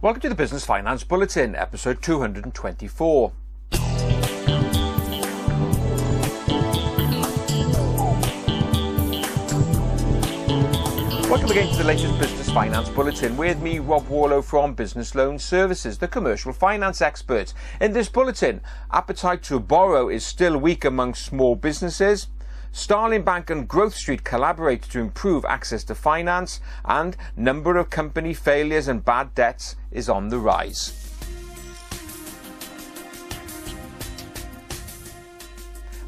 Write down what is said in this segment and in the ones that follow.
Welcome to the Business Finance Bulletin, episode 224. Welcome again to the latest Business Finance Bulletin. With me, Rob Warlow from Business Loan Services, the commercial finance expert. In this bulletin, appetite to borrow is still weak among small businesses. Starling Bank and Growth Street collaborate to improve access to finance, and number of company failures and bad debts is on the rise.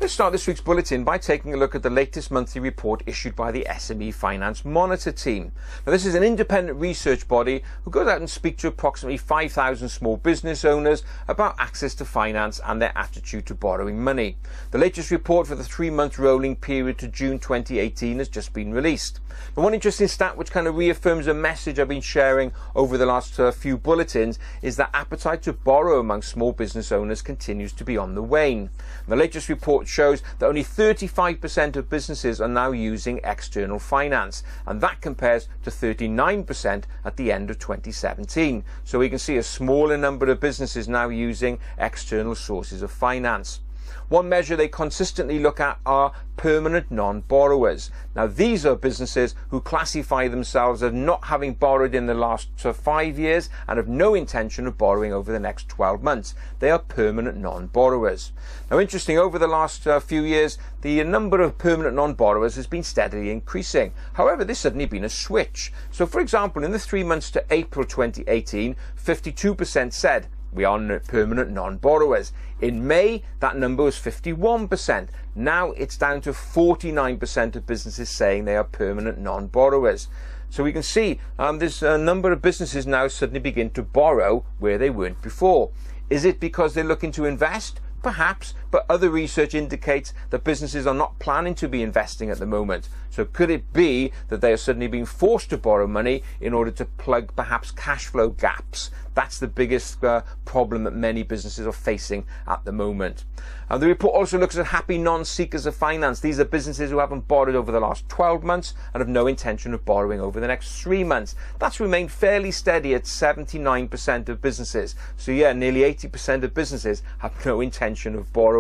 Let's start this week's bulletin by taking a look at the latest monthly report issued by the SME Finance Monitor team. Now, this is an independent research body who goes out and speaks to approximately 5,000 small business owners about access to finance and their attitude to borrowing money. The latest report for the three-month rolling period to June 2018 has just been released. The one interesting stat which kind of reaffirms a message I've been sharing over the last uh, few bulletins is that appetite to borrow among small business owners continues to be on the wane. The latest report shows that only 35% of businesses are now using external finance, and that compares to 39% at the end of 2017. So we can see a smaller number of businesses now using external sources of finance. One measure they consistently look at are permanent non-borrowers. Now these are businesses who classify themselves as not having borrowed in the last five years and have no intention of borrowing over the next 12 months. They are permanent non-borrowers. Now interesting, over the last uh, few years, the number of permanent non-borrowers has been steadily increasing. However, there's suddenly been a switch. So for example, in the three months to April 2018, 52% said we are permanent non-borrowers. In May, that number was 51%. Now it's down to 49% of businesses saying they are permanent non-borrowers. So we can see um, there's a number of businesses now suddenly begin to borrow where they weren't before. Is it because they're looking to invest? Perhaps, but other research indicates that businesses are not planning to be investing at the moment. So could it be that they are suddenly being forced to borrow money in order to plug perhaps cash flow gaps? That's the biggest uh, problem that many businesses are facing at the moment. The report also looks at happy non-seekers of finance. These are businesses who haven't borrowed over the last 12 months and have no intention of borrowing over the next three months. That's remained fairly steady at 79% of businesses. So yeah, nearly 80% of businesses have no intention of borrowing.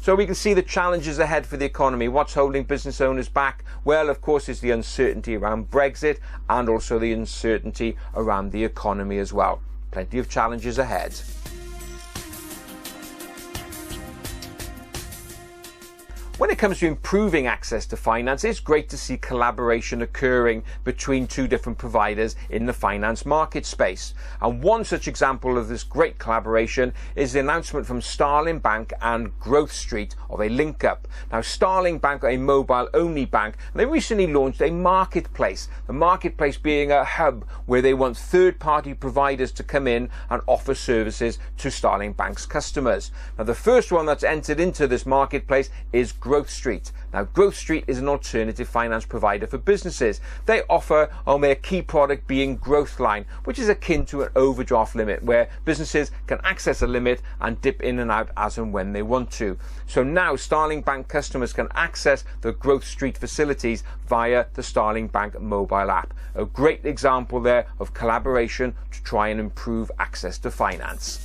So we can see the challenges ahead for the economy. What's holding business owners back? Well, of course, is the uncertainty around Brexit and also the uncertainty around the economy as well. Plenty of challenges ahead. When it comes to improving access to finance, it's great to see collaboration occurring between two different providers in the finance market space. And one such example of this great collaboration is the announcement from Starling Bank and Growth Street of a link up. Now, Starling Bank are a mobile only bank, and they recently launched a marketplace. The marketplace being a hub where they want third party providers to come in and offer services to Starling Bank's customers. Now, the first one that's entered into this marketplace is Growth Street. Now, Growth Street is an alternative finance provider for businesses. They offer um, on their key product being Growth Line, which is akin to an overdraft limit where businesses can access a limit and dip in and out as and when they want to. So now Starling Bank customers can access the Growth Street facilities via the Starling Bank mobile app. A great example there of collaboration to try and improve access to finance.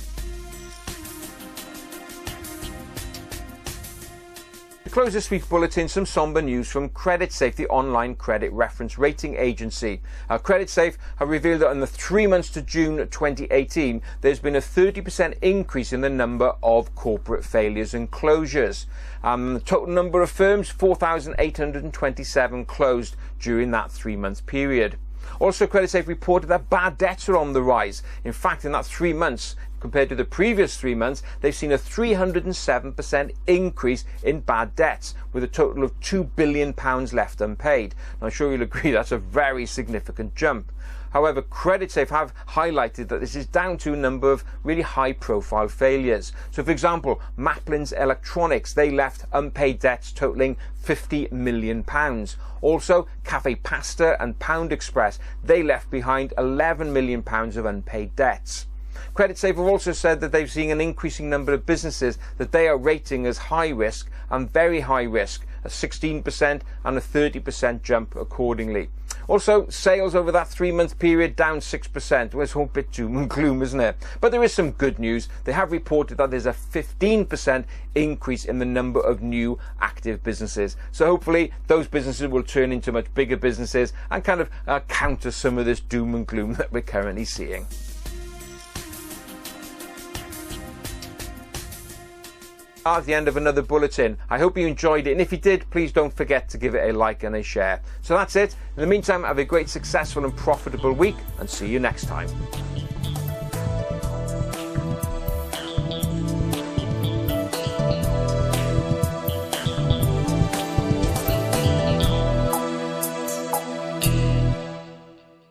Close this week's bulletin, some somber news from CreditSafe, the online credit reference rating agency. Uh, CreditSafe have revealed that in the three months to June 2018, there's been a 30% increase in the number of corporate failures and closures. Um, the total number of firms, 4,827 closed during that three month period. Also, CreditSafe reported that bad debts are on the rise. In fact, in that three months, compared to the previous three months, they've seen a 307% increase in bad debts, with a total of £2 billion left unpaid. I'm sure you'll agree that's a very significant jump. However, CreditSafe have highlighted that this is down to a number of really high profile failures. So, for example, Maplins Electronics, they left unpaid debts totaling £50 million. Also, Cafe Pasta and Pound Express, they left behind £11 million of unpaid debts. CreditSafe Saver also said that they've seen an increasing number of businesses that they are rating as high risk and very high risk, a 16% and a 30% jump accordingly. Also, sales over that three month period down 6%. Well, it's all a bit doom and gloom, isn't it? But there is some good news. They have reported that there's a 15% increase in the number of new active businesses. So hopefully those businesses will turn into much bigger businesses and kind of uh, counter some of this doom and gloom that we're currently seeing. At the end of another bulletin. I hope you enjoyed it, and if you did, please don't forget to give it a like and a share. So that's it. In the meantime, have a great, successful, and profitable week, and see you next time.